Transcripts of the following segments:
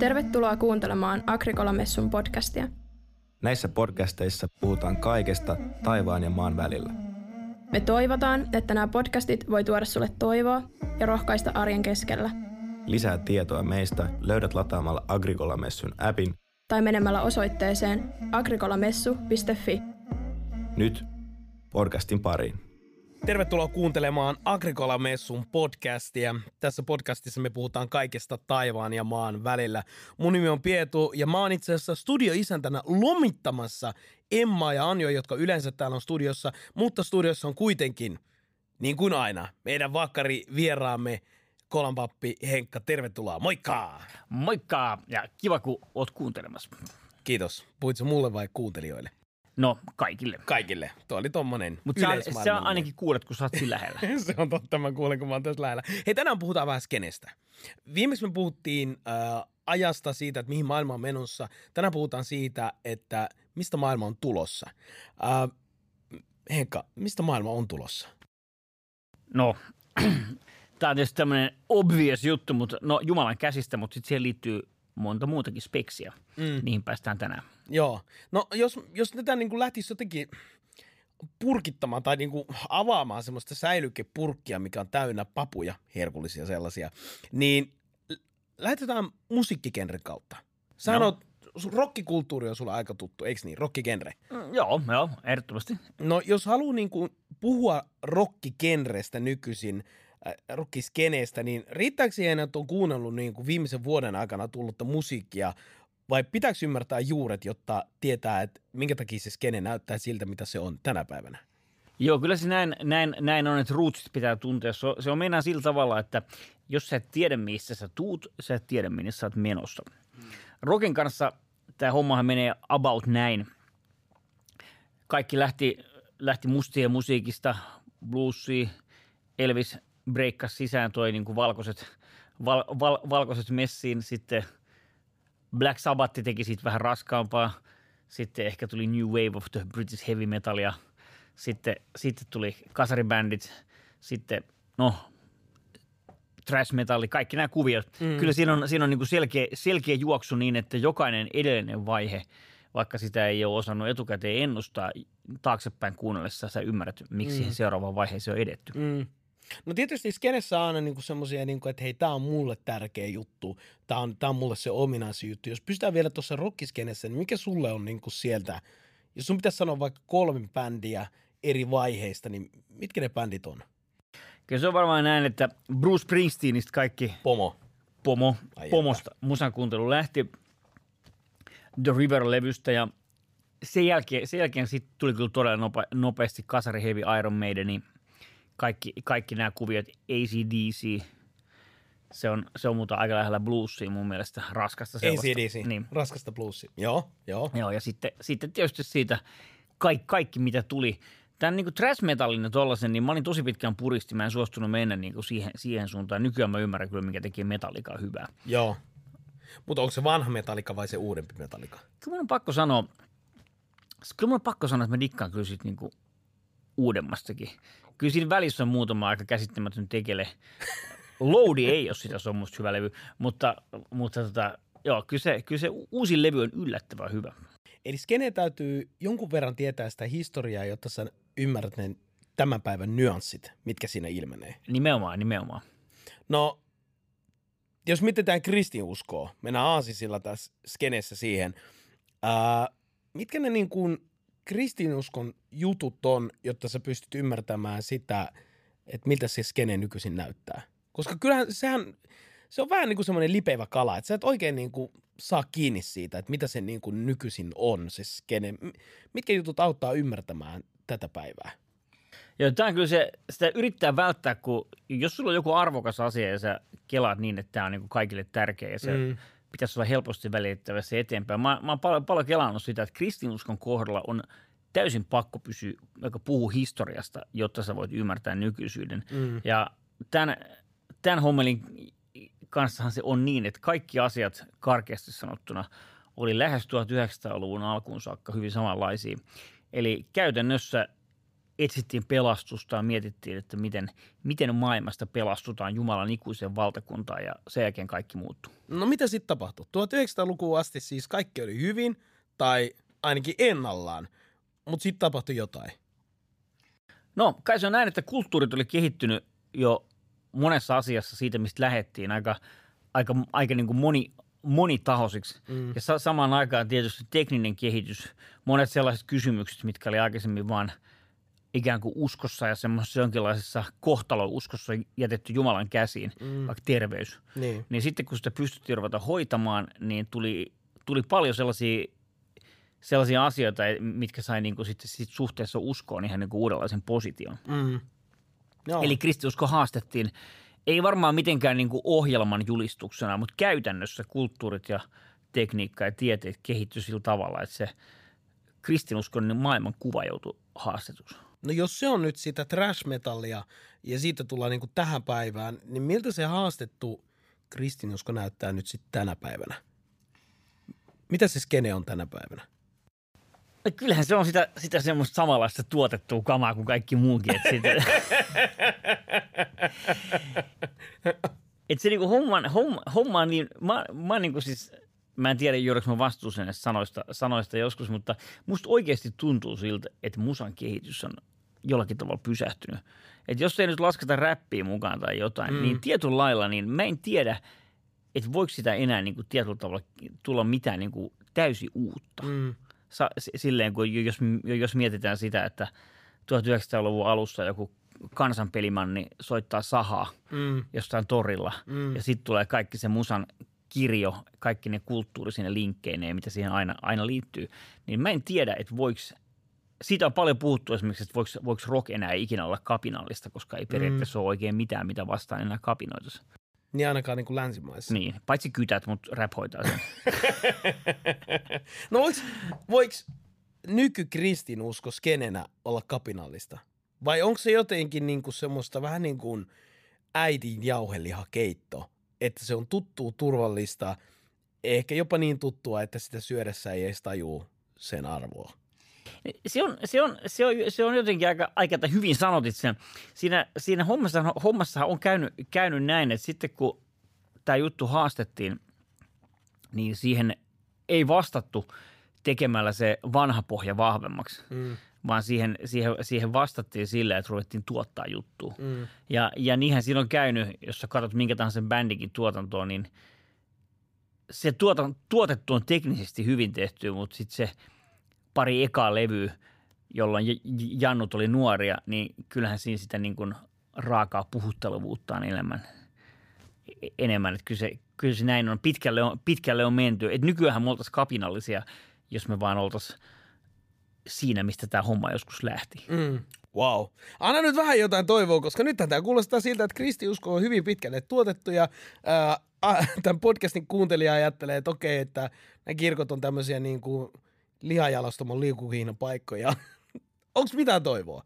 Tervetuloa kuuntelemaan Agrikola-messun podcastia. Näissä podcasteissa puhutaan kaikesta taivaan ja maan välillä. Me toivotaan, että nämä podcastit voi tuoda sulle toivoa ja rohkaista arjen keskellä. Lisää tietoa meistä löydät lataamalla Agrikola-messun appin Tai menemällä osoitteeseen agrikolamessu.fi. nyt podcastin pariin. Tervetuloa kuuntelemaan Agrikola-messun podcastia. Tässä podcastissa me puhutaan kaikesta taivaan ja maan välillä. Mun nimi on Pietu ja mä oon itse asiassa studioisäntänä lomittamassa Emma ja Anjo, jotka yleensä täällä on studiossa, mutta studiossa on kuitenkin, niin kuin aina, meidän vakkari vieraamme Kolanpappi Henkka. Tervetuloa, moikka! Moikka ja kiva kun oot kuuntelemassa. Kiitos. Puhuitko mulle vai kuuntelijoille? No, kaikille. Kaikille. Tuo oli tommonen Mutta sä, yleismaailmallinen. ainakin kuulet, kun sä oot siinä lähellä. Se on totta, mä kuulen, kun mä oon tässä lähellä. Hei, tänään puhutaan vähän skenestä. Viimeksi me puhuttiin äh, ajasta siitä, että mihin maailma on menossa. Tänään puhutaan siitä, että mistä maailma on tulossa. Äh, Henkka, mistä maailma on tulossa? No, tää on tietysti tämmönen obvious juttu, mutta no Jumalan käsistä, mutta sitten siihen liittyy monta muutakin speksia. Mm. Niihin päästään tänään. Joo. No, jos, jos tätä niin kuin lähtisi jotenkin purkittamaan tai niin kuin avaamaan semmoista säilykepurkkia, mikä on täynnä papuja, herkullisia sellaisia, niin l- lähdetään musiikkigenren kautta. Sä No. rockikulttuuri on sulla aika tuttu, eikö niin? Rockigenre. Mm, joo, joo, ehdottomasti. No jos haluaa niin kuin puhua rockigenrestä nykyisin, äh, rockiskeneestä, niin riittääkö siihen, että on kuunnellut niin kuin viimeisen vuoden aikana tullutta musiikkia, vai pitääkö ymmärtää juuret, jotta tietää, että minkä takia se skene näyttää siltä, mitä se on tänä päivänä? Joo, kyllä se näin, näin, näin on, että rootsit pitää tuntea. Se on, se on meinaa sillä tavalla, että jos sä et tiedä, missä sä tuut, sä et tiedä, minne sä oot menossa. Rokin kanssa tämä hommahan menee about näin. Kaikki lähti, lähti mustien musiikista, bluesia, Elvis breikkasi sisään toi niin kuin valkoiset, val, val, valkoiset messiin, sitten Black Sabbath teki siitä vähän raskaampaa, sitten ehkä tuli New Wave of the British Heavy Metalia, sitten, sitten tuli kasaribändit, sitten no trash metalli, kaikki nämä kuviot. Mm. Kyllä siinä on, siinä on niin kuin selkeä, selkeä juoksu niin, että jokainen edellinen vaihe, vaikka sitä ei ole osannut etukäteen ennustaa, taaksepäin kuunnellessa sä ymmärrät, miksi mm. siihen seuraavaan vaiheeseen on edetty. Mm. No tietysti skenessä on aina niinku semmoisia, niinku, että hei, tämä on mulle tärkeä juttu, tämä on, tää on mulle se ominaisin juttu. Jos pystytään vielä tuossa rockiskenessä, niin mikä sulle on niinku sieltä, jos sun pitäisi sanoa vaikka kolme bändiä eri vaiheista, niin mitkä ne bändit on? Kyllä se on varmaan näin, että Bruce Springsteenistä kaikki Pomo. pomo, Ai pomosta musan kuuntelu lähti The River-levystä ja sen jälkeen, sen jälkeen sitten tuli kyllä todella nope, nopeasti Kasari Heavy Iron Maiden, niin kaikki, kaikki nämä kuviot, ACDC, se on, se on muuta aika lähellä bluesia mun mielestä, raskasta sellaista. ACDC, Niin. raskasta bluesia. Joo, joo. Joo, ja sitten, sitten tietysti siitä kaikki, kaikki mitä tuli. Tämän niin trash metallin ja tollasen, niin mä olin tosi pitkään puristi, mä en suostunut mennä niin kuin siihen, siihen suuntaan. Nykyään mä ymmärrän kyllä, mikä tekee metallikaa hyvää. joo. Mutta onko se vanha metallika vai se uudempi metallika? Kyllä mun on pakko sanoa, kyllä mun on pakko sanoa, että mä dikkaan kyllä siitä niinku uudemmastakin. Kyllä siinä välissä on muutama aika käsittämätön tekele. Loadi ei ole sitä, se on musta hyvä levy, mutta, mutta tota, joo, kyllä se, kyllä se uusi levy on yllättävän hyvä. Eli skene täytyy jonkun verran tietää sitä historiaa, jotta sä ymmärrät ne tämän päivän nyanssit, mitkä siinä ilmenee. Nimenomaan, nimenomaan. No, jos mietitään kristinuskoa, mennään aasisilla tässä skenessä siihen. Ää, mitkä ne niin kuin kristinuskon jutut on, jotta sä pystyt ymmärtämään sitä, että miltä se skene nykyisin näyttää? Koska kyllähän sehän, se on vähän niin kuin semmoinen lipevä kala, että sä et oikein niin kuin saa kiinni siitä, että mitä se niin kuin nykyisin on, se skene. Mitkä jutut auttaa ymmärtämään tätä päivää? Joo, tämä on kyllä se, sitä yrittää välttää, kun jos sulla on joku arvokas asia ja sä kelaat niin, että tämä on niin kuin kaikille tärkeä ja se mm. Pitäisi olla helposti välitettävässä eteenpäin. Mä, mä oon paljon, paljon kelannut sitä, että kristinuskon kohdalla on täysin pakko pysyä, joka puhuu historiasta, jotta sä voit ymmärtää nykyisyyden. Mm. Ja tämän, tämän hommelin kanssahan se on niin, että kaikki asiat karkeasti sanottuna oli lähes 1900-luvun alkuun saakka hyvin samanlaisia. Eli käytännössä etsittiin pelastusta ja mietittiin, että miten, miten maailmasta pelastutaan Jumalan ikuiseen valtakuntaan ja sen jälkeen kaikki muuttuu. No mitä sitten tapahtui? 1900-lukuun asti siis kaikki oli hyvin tai ainakin ennallaan, mutta sitten tapahtui jotain. No, kai se on näin, että kulttuurit oli kehittynyt jo monessa asiassa siitä, mistä lähettiin aika, aika, aika niin kuin moni, monitahoisiksi. Mm. Ja sa- samaan aikaan tietysti tekninen kehitys, monet sellaiset kysymykset, mitkä oli aikaisemmin vaan ikään kuin uskossa ja semmoisessa jonkinlaisessa kohtalouskossa jätetty Jumalan käsiin, mm. vaikka terveys. Niin. Niin sitten kun sitä pystyttiin ruveta hoitamaan, niin tuli, tuli paljon sellaisia, sellaisia asioita, mitkä sai niin kuin sitten sit suhteessa uskoon ihan niin kuin uudenlaisen position. Mm. Eli kristiusko haastettiin, ei varmaan mitenkään niin kuin ohjelman julistuksena, mutta käytännössä kulttuurit ja tekniikka ja tieteet kehittyi sillä tavalla, että se kristinuskon maailman kuva joutui haastetuksi. No jos se on nyt sitä trash-metallia ja siitä tullaan niin kuin tähän päivään, niin miltä se haastettu kristinusko näyttää nyt sitten tänä päivänä? Mitä se skene on tänä päivänä? No Kyllähän se on sitä, sitä semmoista samanlaista tuotettua kamaa kuin kaikki muukin. Että sitä, et se niinku homma, homma on niin, mä, mä niinku siis, mä en tiedä joudunko mä vastuuseen sanoista, sanoista joskus, mutta musta oikeasti tuntuu siltä, että musan kehitys on jollakin tavalla pysähtynyt. Että jos ei nyt lasketa räppiä mukaan tai jotain, mm. niin tietyllä lailla, niin mä en tiedä, että voiko sitä enää niin kuin tietyllä tavalla tulla mitään niin kuin täysin uutta. Mm. Sa- silleen, kun jos, jos mietitään sitä, että 1900-luvun alussa joku kansanpelimanni soittaa sahaa Mm. jostain torilla Mm. ja sitten tulee kaikki se musan kirjo, kaikki ne kulttuurisine linkkeineen, mitä siihen aina, aina liittyy, niin mä en tiedä, että voiko, siitä on paljon puhuttu esimerkiksi, että voiko, voiko rock enää ikinä olla kapinallista, koska ei periaatteessa mm. ole oikein mitään, mitä vastaan enää kapinoitaisi. Niin ainakaan niin kuin länsimaissa. Niin, paitsi kytät, mutta rap hoitaa sen. No voiks, voiks nykykristinusko skenenä olla kapinallista? Vai onko se jotenkin niin kuin semmoista vähän niin kuin äidin jauhelihakeitto, että se on tuttuu, turvallista, ehkä jopa niin tuttua, että sitä syödessä ei edes tajuu sen arvoa. Se on, se on, se on, se on jotenkin aika, aika että hyvin sanotit sen. Siinä, siinä hommassa, hommassa on käynyt, käynyt näin, että sitten kun tämä juttu haastettiin, niin siihen ei vastattu tekemällä se vanha pohja vahvemmaksi, Mm. vaan siihen, siihen, siihen vastattiin sillä, että ruvettiin tuottaa juttua. Mm. Ja, ja niinhän siinä on käynyt, jos sä katsot minkä tahansa bändikin tuotantoa, niin se tuotan, tuotettu on teknisesti hyvin tehty, mutta sitten se pari ekaa levyä, jolloin Jannut oli nuoria, niin kyllähän siinä sitä niin kuin raakaa puhuttelevuutta on enemmän. enemmän. Että kyllä, se, kyllä se näin on. Pitkälle on, pitkälle on menty. Et nykyään me oltaisiin kapinallisia, jos me vaan oltaisiin siinä, mistä tämä homma joskus lähti. Mm. Wow. Anna nyt vähän jotain toivoa, koska nyt tämä kuulostaa siltä, että kristiusko on hyvin pitkälle tuotettu ja ää, tämän podcastin kuuntelija ajattelee, että okei, että nämä kirkot on tämmöisiä niin kuin lihajalostamon liukuhiinapaikkoja. Onko mitään toivoa?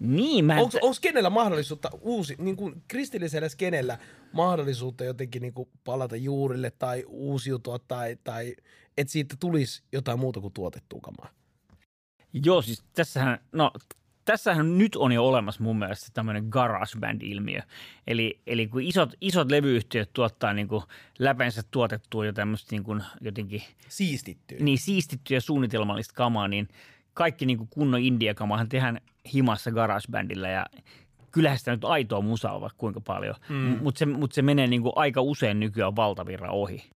Niin, mä. Onko, onko kenellä mahdollisuutta uusi, niin kuin kristillisellä skenellä mahdollisuutta jotenkin niin kuin palata juurille tai uusiutua tai, tai että siitä tulisi jotain muuta kuin tuotettua kamaa? Joo, siis tässähän, no tässähän nyt on jo olemassa mun mielestä tämmöinen garage band-ilmiö. Eli, eli kun isot, isot levyyhtiöt tuottaa niin kuin läpensä tuotettua jo tämmöistä niin kuin jotenkin Siistittyy. niin siistittyä ja suunnitelmallista kamaa, niin kaikki niin kuin kunnon indie-kamahan tehdään himassa garage bandilla ja kyllähän sitä nyt aitoa musaa on vaikka kuinka paljon, mm. mutta se, mut se menee niin kuin aika usein nykyään valtavirran ohi.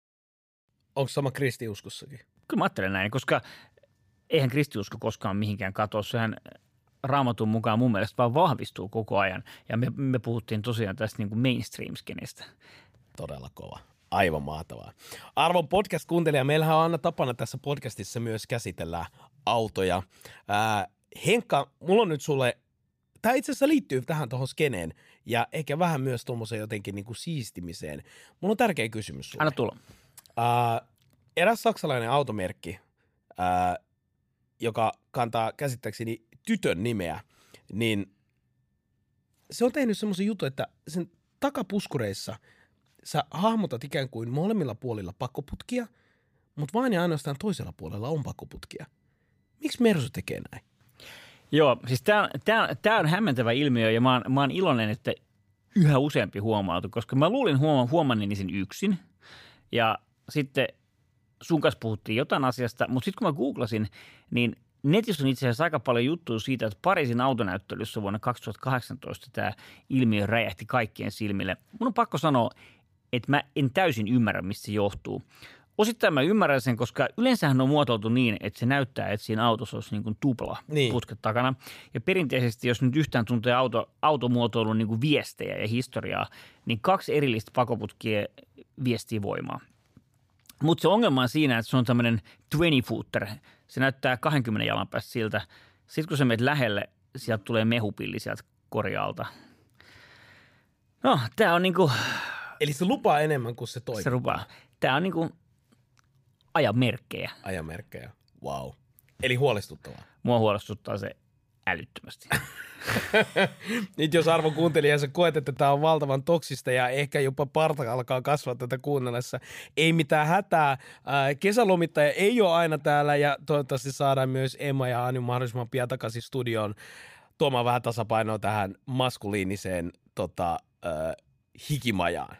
Onko sama kristiuskossakin? Kyllä mä ajattelen näin, koska eihän kristiusko koskaan mihinkään katoa. Sehän raamatun mukaan mun mielestä vaan vahvistuu koko ajan. Ja me, me puhuttiin tosiaan tästä niin kuin mainstream-skenestä. Todella kova. Aivan mahtavaa. Arvon podcast-kuuntelija, meillähän on aina tapana tässä podcastissa myös käsitellä autoja. Ää, Henkka, mulla on nyt sulle, tämä itse asiassa liittyy tähän tuohon skeneen ja ehkä vähän myös tuommoiseen jotenkin niin kuin siistimiseen. Mulla on tärkeä kysymys sulle. Anna tulla. Ää, eräs saksalainen automerkki, ää, joka kantaa käsittääkseni tytön nimeä, niin se on tehnyt semmoisen jutun, että sen takapuskureissa sä hahmotat ikään kuin molemmilla puolilla pakkoputkia, mutta vain ja ainoastaan toisella puolella on pakkoputkia. Miksi Mersu tekee näin? Joo, siis tämä on, hämmentävä ilmiö ja mä oon, mä oon iloinen, että yhä useampi huomautu, koska mä luulin huoma, huomanneeni sen yksin ja sitten sun kanssa puhuttiin jotain asiasta, mutta sitten kun mä googlasin, niin netissä on itse asiassa aika paljon juttuja siitä, että Pariisin autonäyttelyssä vuonna 2018 tämä ilmiö räjähti kaikkien silmille. Mun on pakko sanoa, että mä en täysin ymmärrä, mistä se johtuu. Osittain mä ymmärrän sen, koska yleensähän on muotoiltu niin, että se näyttää, että siinä autossa olisi niin kuin tupla Niin. putket takana. Ja perinteisesti, jos nyt yhtään tuntee auto, automuotoilun niin kuin viestejä ja historiaa, niin kaksi erillistä pakoputkia viestii voimaa. Mutta se ongelma on siinä, että se on tämmöinen 20-footer. Se näyttää 20 jalan päästä siltä. Sitten kun sä menet lähelle, sieltä tulee mehupilli sieltä korjaalta. No, tää on niinku, Eli se lupaa enemmän kuin se toimii. se rupaa. Tää on niinku ajan merkkejä. Ajamerkkejä. Wow. Eli huolestuttavaa. Mua huolestuttaa se älyttömästi. Nyt jos arvon kuuntelija sä koet, että tämä on valtavan toksista ja ehkä jopa parta alkaa kasvaa tätä kuunnellessa, ei mitään hätää. Ää, Kesälomittaja ei ole aina täällä ja toivottavasti saadaan myös Emma ja Anu mahdollisimman pian takaisin studioon tuomaan vähän tasapainoa tähän maskuliiniseen tota, ää, hikimajaan.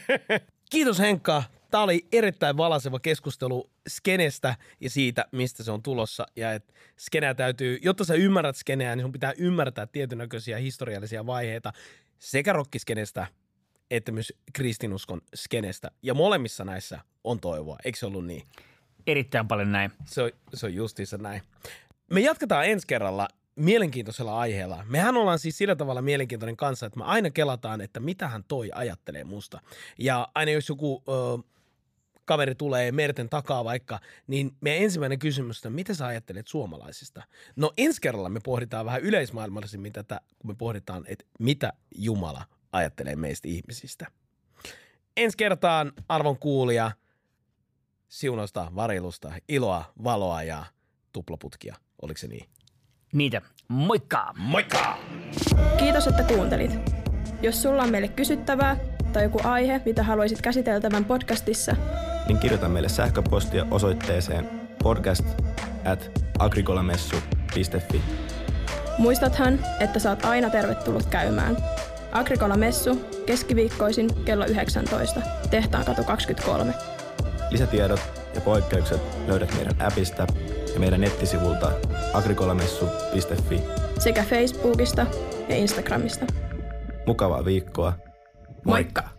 Kiitos Henkka. Tämä oli erittäin valaseva keskustelu skenestä ja siitä, mistä se on tulossa. Ja että skeneä täytyy, jotta sä ymmärrät skeneä, niin sun pitää ymmärtää tietynäköisiä historiallisia vaiheita sekä rockiskenestä että myös kristinuskon skenestä. Ja molemmissa näissä on toivoa, eikö se ollut niin? Erittäin paljon näin. Se on, se on justiinsa näin. Me jatketaan ensi kerralla mielenkiintoisella aiheella. Mehän ollaan siis sillä tavalla mielenkiintoinen kanssa, että me aina kelataan, että mitä hän toi ajattelee musta. Ja aina jos joku ö, kaveri tulee merten takaa vaikka, niin meidän ensimmäinen kysymys on, mitä sä ajattelet suomalaisista? No ensi kerralla me pohditaan vähän yleismaailmallisemmin tätä, kun me pohditaan, että mitä Jumala ajattelee meistä ihmisistä. Ensi kertaan arvon kuulija, siunosta, varilusta, iloa, valoa ja tuplaputkia. Oliko se niin? Niitä. Moikka! Moikka! Kiitos, että kuuntelit. Jos sulla on meille kysyttävää tai joku aihe, mitä haluaisit käsiteltävän podcastissa, Niin kirjoita meille sähköpostia osoitteeseen podcast at agrikolamessu.fi. muistathan, että saat aina tervetullut käymään. Agrikola Messu keskiviikkoisin kello 19, tehtaan katu 23. Lisätiedot ja poikkeukset löydät meidän appista ja meidän nettisivulta agrikolamessu.fi. sekä Facebookista ja Instagramista. Mukavaa viikkoa. Moikka!